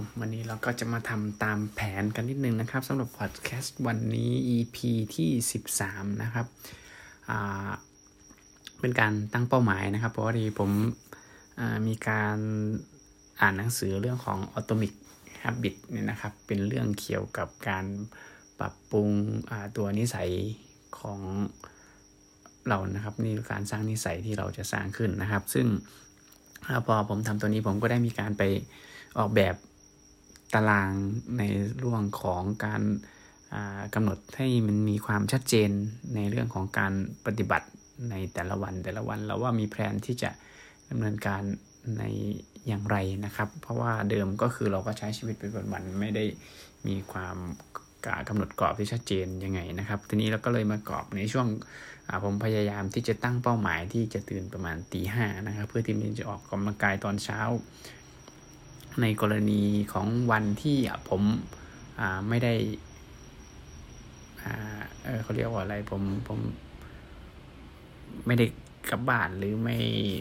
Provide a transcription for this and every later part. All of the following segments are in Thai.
ผมวันนี้เราก็จะมาทำตามแผนกันนิดนึงนะครับสำหรับพอดแคสต์วันนี้ EP ที่ 13 นะครับเป็นการตั้งเป้าหมายนะครับ เพราะว่าดีผมมีการอ่านหนังสือเรื่องของ Atomic Habit เนี่ยนะครับ เป็นเรื่องเกี่ยวกับการปรับปรุงตัวนิสัยของเรานะครับ นี่การสร้างนิสัยที่เราจะสร้างขึ้นนะครับ ซึ่งพอผมทำตัวนี้ผมก็ได้มีการไปออกแบบ ตารางในเรื่องของการกำหนดให้มันมีความชัดเจนในเรื่องของการปฏิบัติในแต่ละวันแต่ละวันเราว่ามีแผนที่จะดำเนินการในอย่างไรนะครับ เพราะว่าเดิมก็คือเราก็ใช้ชีวิตเป็นวันๆไม่ได้มีความกำหนดกรอบที่ชัดเจนยังไงนะครับ ทีนี้เราก็เลยมากรอบในช่วงผมพยายามที่จะตั้งเป้าหมายที่จะตื่นประมาณตีห้านะครับ เพื่อที่มันจะออกกำลังกายตอนเช้า ในกรณีของวันที่ผมไม่ได้เเขาเรียกว่าอะไรผมผมไม่ได้กลับบ้านหรือไม่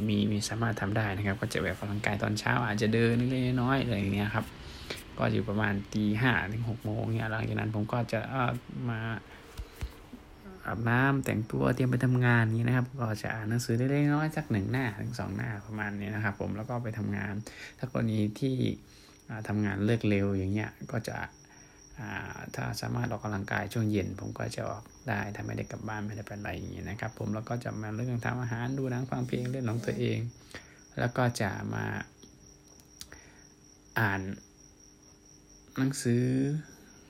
มีมีสามารถทำได้นะครับ ก็จะแบบกำลังกายตอนเช้า อาจจะเดินเล็กน้อยอะไรอย่างเงี้ยครับ ก็อยู่ประมาณตีห้าถึงหกโมงเนี่ยหลังจากนั้นผมก็จะมา อาบน้ำแต่งตัวเตรียมไปทำงานนี้นะครับ ก็จะอ่านหนังสือเล็กน้อยสักหนึ่งหน้าถึงสองหน้าประมาณนี้นะครับ ผมแล้วก็ไปทำงาน ถ้ากรณีที่ทำงานเลิกเร็วอย่างเงี้ยก็จะถ้าสามารถออกกำลังกายช่วงเย็น ผมก็จะออกได้ถ้าไม่ได้กลับบ้านไม่ได้เป็นไรอย่างนี้ยนะครับ ผมแล้วก็จะมาเรื่องทำอาหารดูหนังฟังเพลงเล่นของตัวเอง แล้วก็จะมาอ่านหนังสือ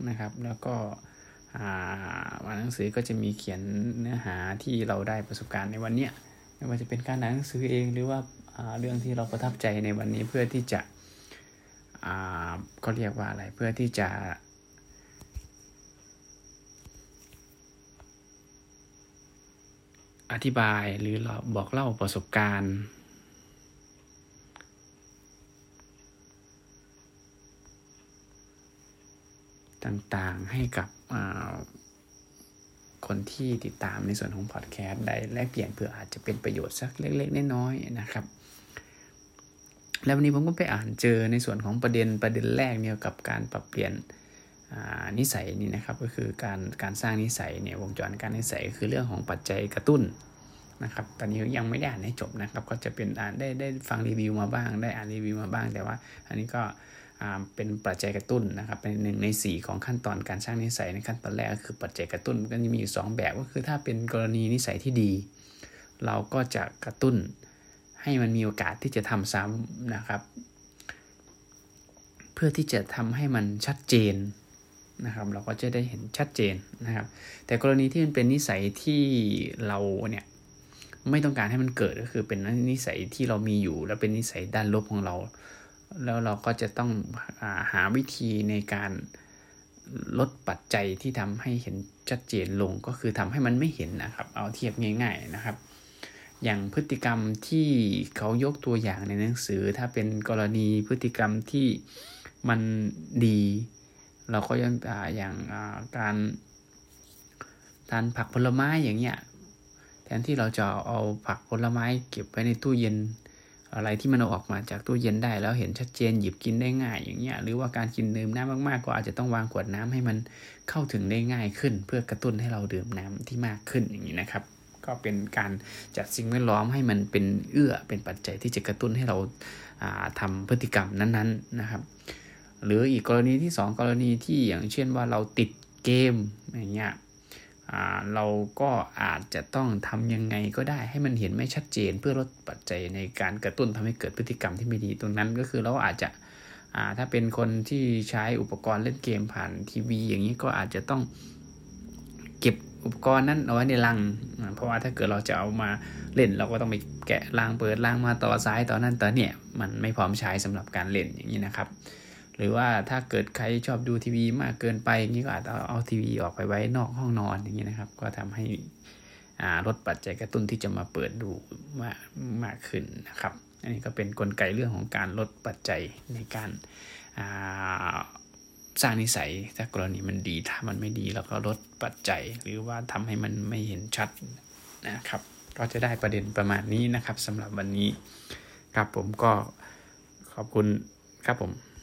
นะครับ แล้วก็ อ่านหนังสือก็จะมีเขียนเนื้อหาที่เราได้ประสบการณ์ในวันเนี้ยไม่ว่าจะเป็นการอ่านหนังสือเองหรือว่าเรื่องที่เราประทับใจในวันนี้เพื่อที่จะก็เรียกว่าอะไรเพื่อที่จะ อธิบายหรือบอกเล่าประสบการณ์ ต่างๆ ให้กับคนที่ติดตามในส่วนของพอดแคสต์ได้แลกเปลี่ยนเพื่ออาจจะเป็นประโยชน์สักเล็กๆน้อยๆนะครับ แล้ววันนี้ผมก็ไปอ่านเจอในส่วนของประเด็นประเด็นแรกเนี่ยกับการปรับเปลี่ยนนิสัยนี่นะครับก็คือการการสร้างนิสัยเนี่ยวงจรการนิสัยคือเรื่องของปัจจัยกระตุ้นนะครับตอนนี้ยังไม่ได้อ่านให้จบนะครับ ก็จะเป็นอ่านได้ได้ฟังรีวิวมาบ้าง ได้อ่านรีวิวมาบ้าง แต่ว่าอันนี้ก็ เป็นปัจจัยกระตุ้นนะครับเป็นหนึ่งใน 4 ของขั้นตอนการสร้างนิสัยในขั้นตอนแรกก็คือปัจจัยกระตุ้นก็จะมีอยู่ 2 แบบก็คือถ้าเป็นกรณีนิสัยที่ดี เราก็จะกระตุ้นให้มันมีโอกาสที่จะทำซ้ำนะครับ เพื่อที่จะทำให้มันชัดเจนนะครับ เราก็จะได้เห็นชัดเจนนะครับ แต่กรณีที่มันเป็นนิสัยที่เราเนี่ยไม่ต้องการให้มันเกิดก็คือเป็นนิสัยที่เรามีอยู่ แล้วเป็นนิสัยด้านลบของเรา แล้วเราก็จะต้องอหาวิธีในการลดปัจจัยที่ทำให้เห็นชัดเจนลงก็คือทำให้มันไม่เห็นนะครับ เอาเทียบง่าย ๆนะครับ อย่างพฤติกรรมที่เขายกตัวอย่างในหนังสือ ถ้าเป็นกรณีพฤติกรรมที่มันดี เราก็ยังอย่างการทานผักผลไม้อย่างเงี้ยแทนที่เราจะเอาผักผลไม้เก็บไว้ในตู้เย็น อะไรที่มันเอาออกมาจากตู้เย็นได้ แล้วเห็นชัดเจนหยิบกินได้ง่ายอย่างเงี้ยหรือว่าการกินดื่มน้ำมากๆ ก็อาจจะต้องวางขวดน้ำให้มันเข้าถึงได้ง่ายขึ้น เพื่อกระตุ้นให้เราดื่มน้ำที่มากขึ้นอย่างนี้นะครับ ก็เป็นการจัดสิ่งแวดล้อมให้มันเป็นเอื้อเป็นปัจจัยที่จะกระตุ้นให้เราทำพฤติกรรมนั้นๆนะครับ หรืออีกกรณีที่ 2 กรณีที่อย่างเช่นว่าเราติดเกมอย่างเงี้ย เราก็อาจจะต้องทำยังไงก็ได้ให้มันเห็นไม่ชัดเจน เพื่อลดปัจจัยในการกระตุ้นทำให้เกิดพฤติกรรมที่ไม่ดีตรงนั้นก็คือเราอาจจะถ้าเป็นคนที่ใช้อุปกรณ์เล่นเกมผ่านทีวี อย่างนี้ก็อาจจะต้องเก็บอุปกรณ์นั้นเอาไว้ในลัง เพราะว่าถ้าเกิดเราจะเอามาเล่น เราก็ต้องไปแกะลังเปิดลังมาต่อซ้ายต่อนั่นต่อเนี่ยมันไม่พร้อมใช้สำหรับการเล่นอย่างนี้นะครับ หรือว่าถ้าเกิดใครชอบดูทีวีมากเกินไปอย่างนี้ก็อาจจะเอาทีวีออกไปไว้นอกห้องนอนอย่างนี้นะครับ ก็ทำให้ลดปัจจัยกระตุ้นที่จะมาเปิดดูมากมากขึ้นนะครับ อันนี้ก็เป็นนกลไกเรื่องของการลดปัจจัยในการสร้างนิสัยถ้ากรณีมันดีถ้ามันไม่ดีเราก็ลดปัจจัย หรือว่าทำให้มันไม่เห็นชัดนะครับ ก็จะได้ประเด็นประมาณนี้นะครับสำหรับวันนี้ครับผมก็ขอบคุณครับผม